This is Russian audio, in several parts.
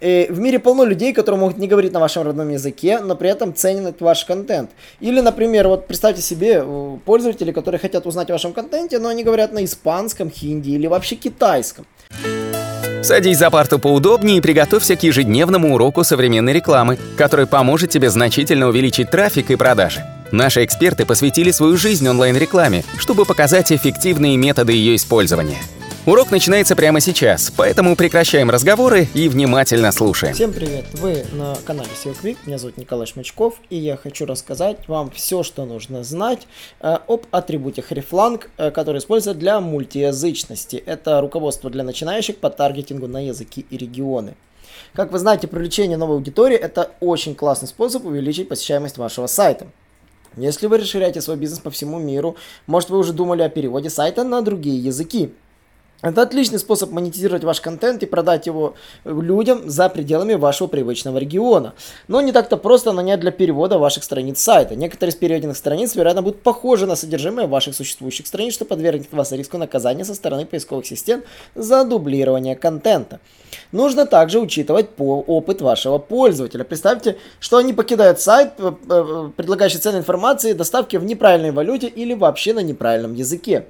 И в мире полно людей, которые могут не говорить на вашем родном языке, но при этом ценят ваш контент. Или, например, вот представьте себе э, пользователи, которые хотят узнать о вашем контенте, но они говорят на испанском, хинди или вообще китайском. Садись за парту поудобнее и приготовься к ежедневному уроку современной рекламы, который поможет тебе значительно увеличить трафик и продажи. Наши эксперты посвятили свою жизнь онлайн-рекламе, чтобы показать эффективные методы ее использования – Урок начинается прямо сейчас, поэтому прекращаем разговоры и внимательно слушаем. Всем привет! Вы на канале SEO Quick, меня зовут Николай Шмачков, и я хочу рассказать вам все, что нужно знать э, об атрибуте Hreflang, э, который используется для мультиязычности. Это руководство для начинающих по таргетингу на языки и регионы. Как вы знаете, привлечение новой аудитории – это очень классный способ увеличить посещаемость вашего сайта. Если вы расширяете свой бизнес по всему миру, может вы уже думали о переводе сайта на другие языки. Это отличный способ монетизировать ваш контент и продать его людям за пределами вашего привычного региона. Но не так-то просто нанять для перевода ваших страниц сайта. Некоторые из переведенных страниц, вероятно, будут похожи на содержимое ваших существующих страниц, что подвергнет вас риску наказания со стороны поисковых систем за дублирование контента. Нужно также учитывать по опыт вашего пользователя. Представьте, что они покидают сайт, э, э, предлагающий ценной информации, доставки в неправильной валюте или вообще на неправильном языке.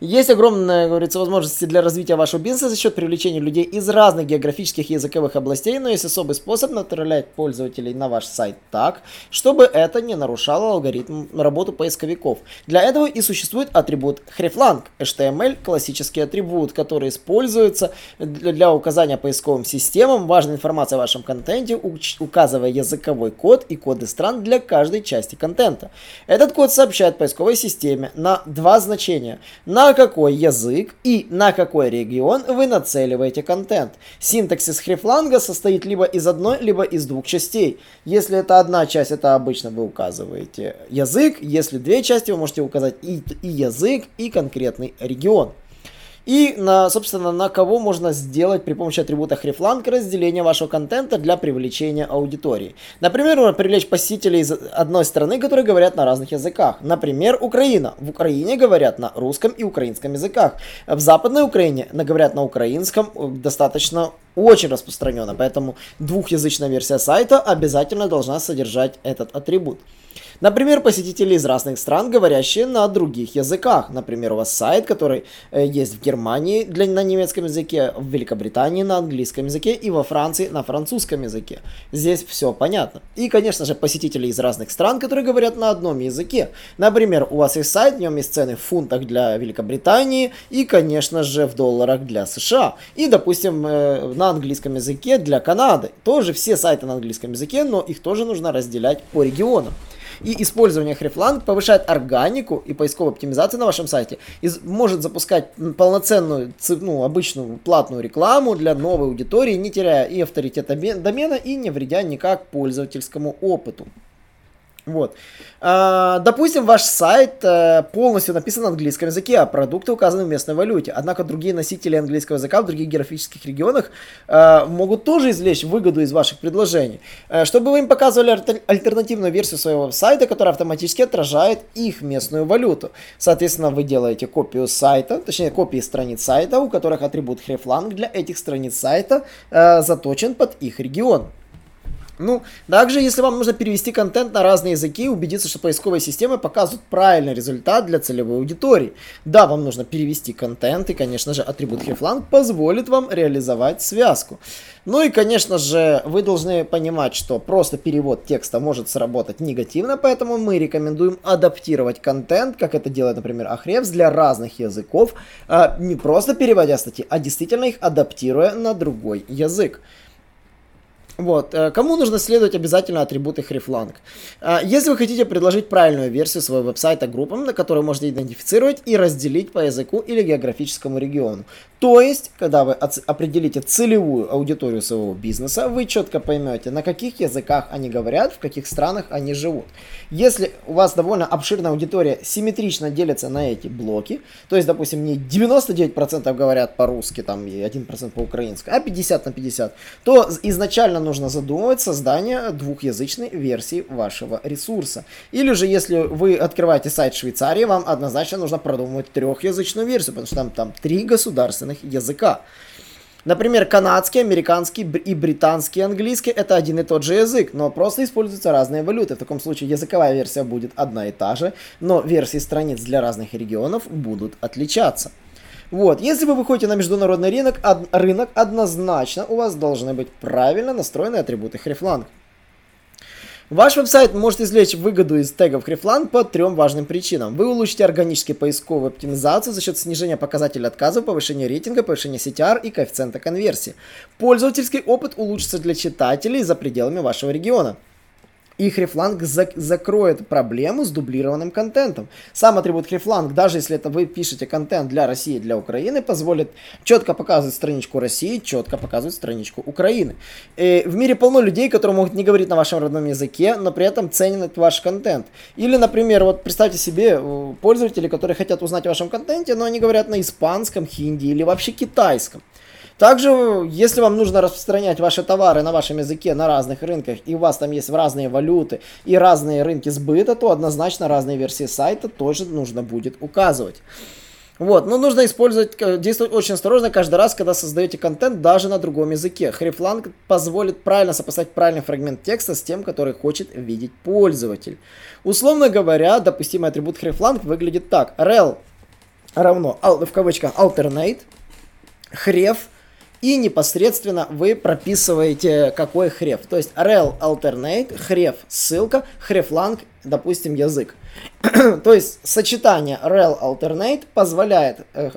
Есть огромные, говорится, возможности для развития вашего бизнеса за счет привлечения людей из разных географических и языковых областей, но есть особый способ направлять пользователей на ваш сайт так, чтобы это не нарушало алгоритм работы поисковиков. Для этого и существует атрибут hreflang, HTML, классический атрибут, который используется для указания поисковым системам важной информации о вашем контенте, указывая языковой код и коды стран для каждой части контента. Этот код сообщает поисковой системе на два значения. На на какой язык и на какой регион вы нацеливаете контент. Синтаксис хрифланга состоит либо из одной, либо из двух частей. Если это одна часть, это обычно вы указываете язык. Если две части, вы можете указать и, и язык, и конкретный регион. И, на, собственно, на кого можно сделать при помощи атрибута hreflang разделение вашего контента для привлечения аудитории. Например, можно привлечь посетителей из одной страны, которые говорят на разных языках. Например, Украина. В Украине говорят на русском и украинском языках. В Западной Украине говорят на украинском э, достаточно очень распространенно, поэтому двухязычная версия сайта обязательно должна содержать этот атрибут. Например, посетители из разных стран, говорящие на других языках. Например, у вас сайт, который э, есть в Германии для, на немецком языке, в Великобритании на английском языке и во Франции на французском языке. Здесь все понятно. И, конечно же, посетители из разных стран, которые говорят на одном языке. Например, у вас есть сайт, в нем есть цены в фунтах для Великобритании и, конечно же, в долларах для США. И, допустим, э, на английском языке для Канады. Тоже все сайты на английском языке, но их тоже нужно разделять по регионам. И использование Hreflang повышает органику и поисковую оптимизацию на вашем сайте. И может запускать полноценную, ну, обычную платную рекламу для новой аудитории, не теряя и авторитета домена, и не вредя никак пользовательскому опыту. Вот. А, допустим, ваш сайт а, полностью написан на английском языке, а продукты указаны в местной валюте. Однако другие носители английского языка в других географических регионах а, могут тоже извлечь выгоду из ваших предложений. А, чтобы вы им показывали аль- альтернативную версию своего сайта, которая автоматически отражает их местную валюту. Соответственно, вы делаете копию сайта, точнее копии страниц сайта, у которых атрибут hreflang для этих страниц сайта а, заточен под их регион. Ну, также, если вам нужно перевести контент на разные языки, убедиться, что поисковые системы показывают правильный результат для целевой аудитории. Да, вам нужно перевести контент, и, конечно же, атрибут Hreflang позволит вам реализовать связку. Ну и, конечно же, вы должны понимать, что просто перевод текста может сработать негативно, поэтому мы рекомендуем адаптировать контент, как это делает, например, Ahrefs, для разных языков, а не просто переводя статьи, а действительно их адаптируя на другой язык. Вот. Э, кому нужно следовать обязательно атрибуты Hreflang? Э, если вы хотите предложить правильную версию своего веб-сайта группам, на которые можете идентифицировать и разделить по языку или географическому региону. То есть, когда вы определите целевую аудиторию своего бизнеса, вы четко поймете, на каких языках они говорят, в каких странах они живут. Если у вас довольно обширная аудитория симметрично делится на эти блоки, то есть, допустим, не 99% говорят по-русски там, и 1% по-украински, а 50 на 50, то изначально нужно задумывать создание двухязычной версии вашего ресурса. Или же, если вы открываете сайт Швейцарии, вам однозначно нужно продумывать трехязычную версию, потому что там, там три государственных языка. Например, канадский, американский и британский английский это один и тот же язык, но просто используются разные валюты. В таком случае языковая версия будет одна и та же, но версии страниц для разных регионов будут отличаться. Вот, если вы выходите на международный рынок, од, рынок однозначно у вас должны быть правильно настроенные атрибуты Hreflang. Ваш веб-сайт может извлечь выгоду из тегов Hreflang по трем важным причинам. Вы улучшите органически поисковую оптимизацию за счет снижения показателя отказов, повышения рейтинга, повышения CTR и коэффициента конверсии. Пользовательский опыт улучшится для читателей за пределами вашего региона и Hreflang зак закроет проблему с дублированным контентом. Сам атрибут Hreflang, даже если это вы пишете контент для России, для Украины, позволит четко показывать страничку России, четко показывать страничку Украины. И в мире полно людей, которые могут не говорить на вашем родном языке, но при этом ценят ваш контент. Или, например, вот представьте себе э, пользователи, которые хотят узнать о вашем контенте, но они говорят на испанском, хинди или вообще китайском. Также, если вам нужно распространять ваши товары на вашем языке на разных рынках, и у вас там есть разные валюты и разные рынки сбыта, то однозначно разные версии сайта тоже нужно будет указывать. Вот, но нужно использовать, э, действовать очень осторожно каждый раз, когда создаете контент даже на другом языке. Hreflang позволит правильно сопоставить правильный фрагмент текста с тем, который хочет видеть пользователь. Условно говоря, допустимый атрибут Hreflang выглядит так. rel равно, в кавычках, alternate, href и непосредственно вы прописываете какой хреф. То есть rel alternate, хреф ссылка, хрефланг, допустим, язык. То есть сочетание rel alternate позволяет э,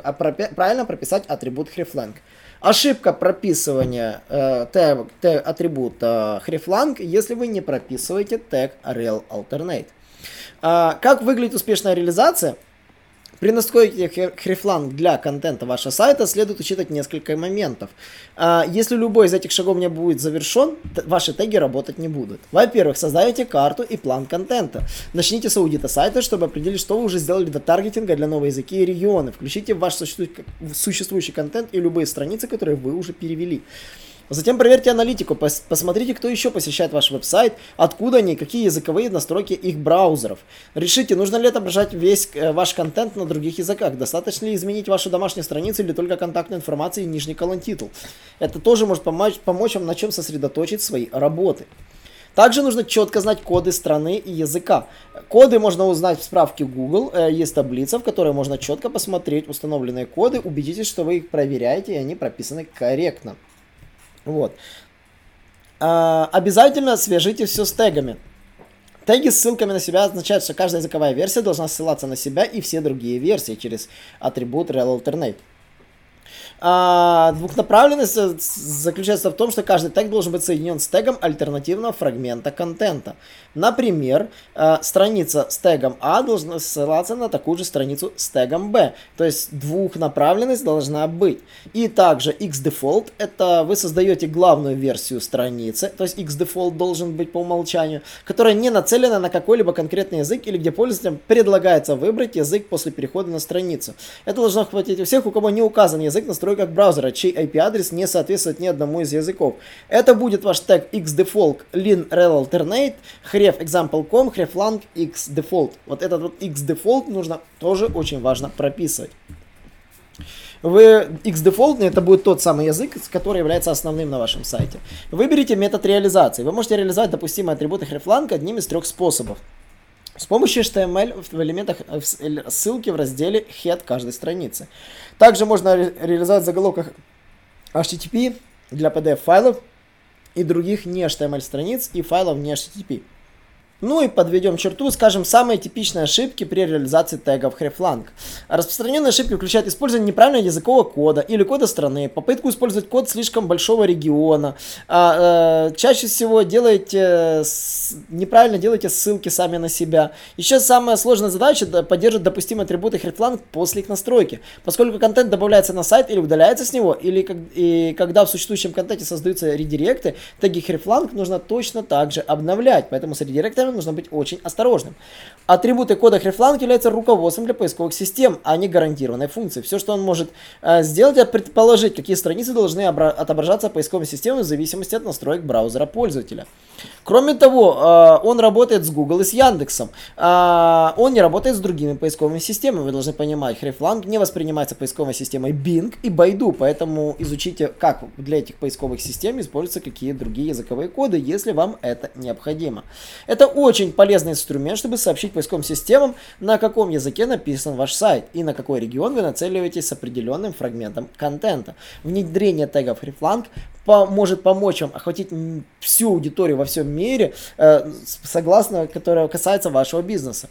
правильно прописать атрибут хрефланг. Ошибка прописывания э, тег, атрибута хрефланг, если вы не прописываете тег rel alternate. А, как выглядит успешная реализация? При настройке Hreflang для контента вашего сайта следует учитывать несколько моментов. А, если любой из этих шагов не будет завершен, ваши теги работать не будут. Во-первых, создайте карту и план контента. Начните с аудита сайта, чтобы определить, что вы уже сделали до таргетинга для новых языки и регионы. Включите ваш существующий контент и любые страницы, которые вы уже перевели. Затем проверьте аналитику, пос посмотрите, кто еще посещает ваш веб-сайт, откуда они, какие языковые настройки их браузеров. Решите, нужно ли отображать весь э, ваш контент на других языках, достаточно ли изменить вашу домашнюю страницу или только контактную информацию и нижний колон титул. Это тоже может помочь, помочь вам на чем сосредоточить свои работы. Также нужно четко знать коды страны и языка. Коды можно узнать в справке Google. Э, есть таблица, в которой можно четко посмотреть установленные коды. Убедитесь, что вы их проверяете и они прописаны корректно. Вот. А, обязательно свяжите все с тегами. Теги с ссылками на себя означают, что каждая языковая версия должна ссылаться на себя и все другие версии через атрибут Real Alternate. А, двухнаправленность заключается в том, что каждый тег должен быть соединен с тегом альтернативного фрагмента контента. Например, а, страница с тегом А должна ссылаться на такую же страницу с тегом Б. То есть двухнаправленность должна быть. И также xDefault это вы создаете главную версию страницы, то есть xDefault должен быть по умолчанию, которая не нацелена на какой-либо конкретный язык или где пользователям предлагается выбрать язык после перехода на страницу. Это должно хватить у всех, у кого не указан язык настройки настройках браузера, чей IP-адрес не соответствует ни одному из языков. Это будет ваш тег xdefault lin rel alternate href example.com hreflang xdefault. Вот этот вот xdefault нужно тоже очень важно прописывать. Вы xdefault, это будет тот самый язык, который является основным на вашем сайте. Выберите метод реализации. Вы можете реализовать допустимые атрибуты hreflang одним из трех способов. С помощью HTML в элементах ссылки в разделе head каждой страницы. Также можно ре реализовать в заголовках HTTP для PDF-файлов и других не HTML страниц и файлов не HTTP. Ну и подведем черту, скажем, самые типичные ошибки при реализации тегов hreflang. Распространенные ошибки включают использование неправильного языкового кода или кода страны, попытку использовать код слишком большого региона. А, э, чаще всего делаете с, неправильно делаете ссылки сами на себя. Еще самая сложная задача поддерживать допустимые атрибуты hreflang после их настройки. Поскольку контент добавляется на сайт или удаляется с него, или как, и когда в существующем контенте создаются редиректы, теги hreflang нужно точно так же обновлять. Поэтому с редиректами которым нужно быть очень осторожным. Атрибуты кода Hreflang являются руководством для поисковых систем, а не гарантированной функцией. Все, что он может э, сделать, это предположить, какие страницы должны отображаться поисковой системой в зависимости от настроек браузера пользователя. Кроме того, э, он работает с Google и с Яндексом. Э, он не работает с другими поисковыми системами. Вы должны понимать, Hreflang не воспринимается поисковой системой Bing и Baidu, поэтому изучите, как для этих поисковых систем используются какие другие языковые коды, если вам это необходимо. Это очень полезный инструмент, чтобы сообщить поисковым системам, на каком языке написан ваш сайт и на какой регион вы нацеливаетесь с определенным фрагментом контента. Внедрение тегов Может помочь вам охватить всю аудиторию во всем мире, э, согласно, которая касается вашего бизнеса.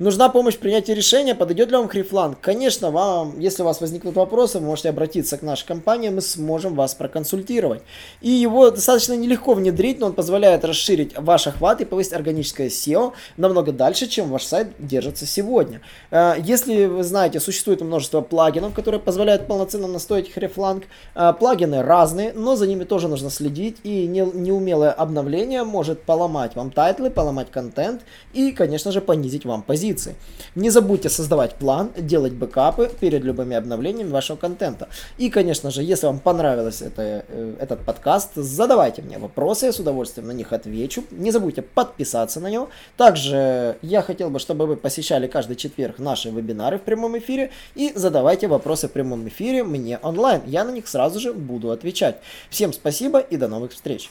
Нужна помощь в принятии решения, подойдет ли вам Хрифлан? Конечно, вам, если у вас возникнут вопросы, вы можете обратиться к нашей компании, мы сможем вас проконсультировать. И его достаточно нелегко внедрить, но он позволяет расширить ваш охват и повысить органическое SEO намного дальше, чем ваш сайт держится сегодня. Э, если вы знаете, существует множество плагинов, которые позволяют полноценно настроить Хрифланг. Э, плагины разные, но за ними тоже нужно следить, и неумелое обновление может поломать вам тайтлы, поломать контент и, конечно же, понизить вам позицию позиции. Не забудьте создавать план, делать бэкапы перед любыми обновлениями вашего контента. И, конечно же, если вам понравилось это, э, этот подкаст, задавайте мне вопросы, я с удовольствием на них отвечу. Не забудьте подписаться на него. Также я хотел бы, чтобы вы посещали каждый четверг наши вебинары в прямом эфире и задавайте вопросы в прямом эфире мне онлайн. Я на них сразу же буду отвечать. Всем спасибо и до новых встреч.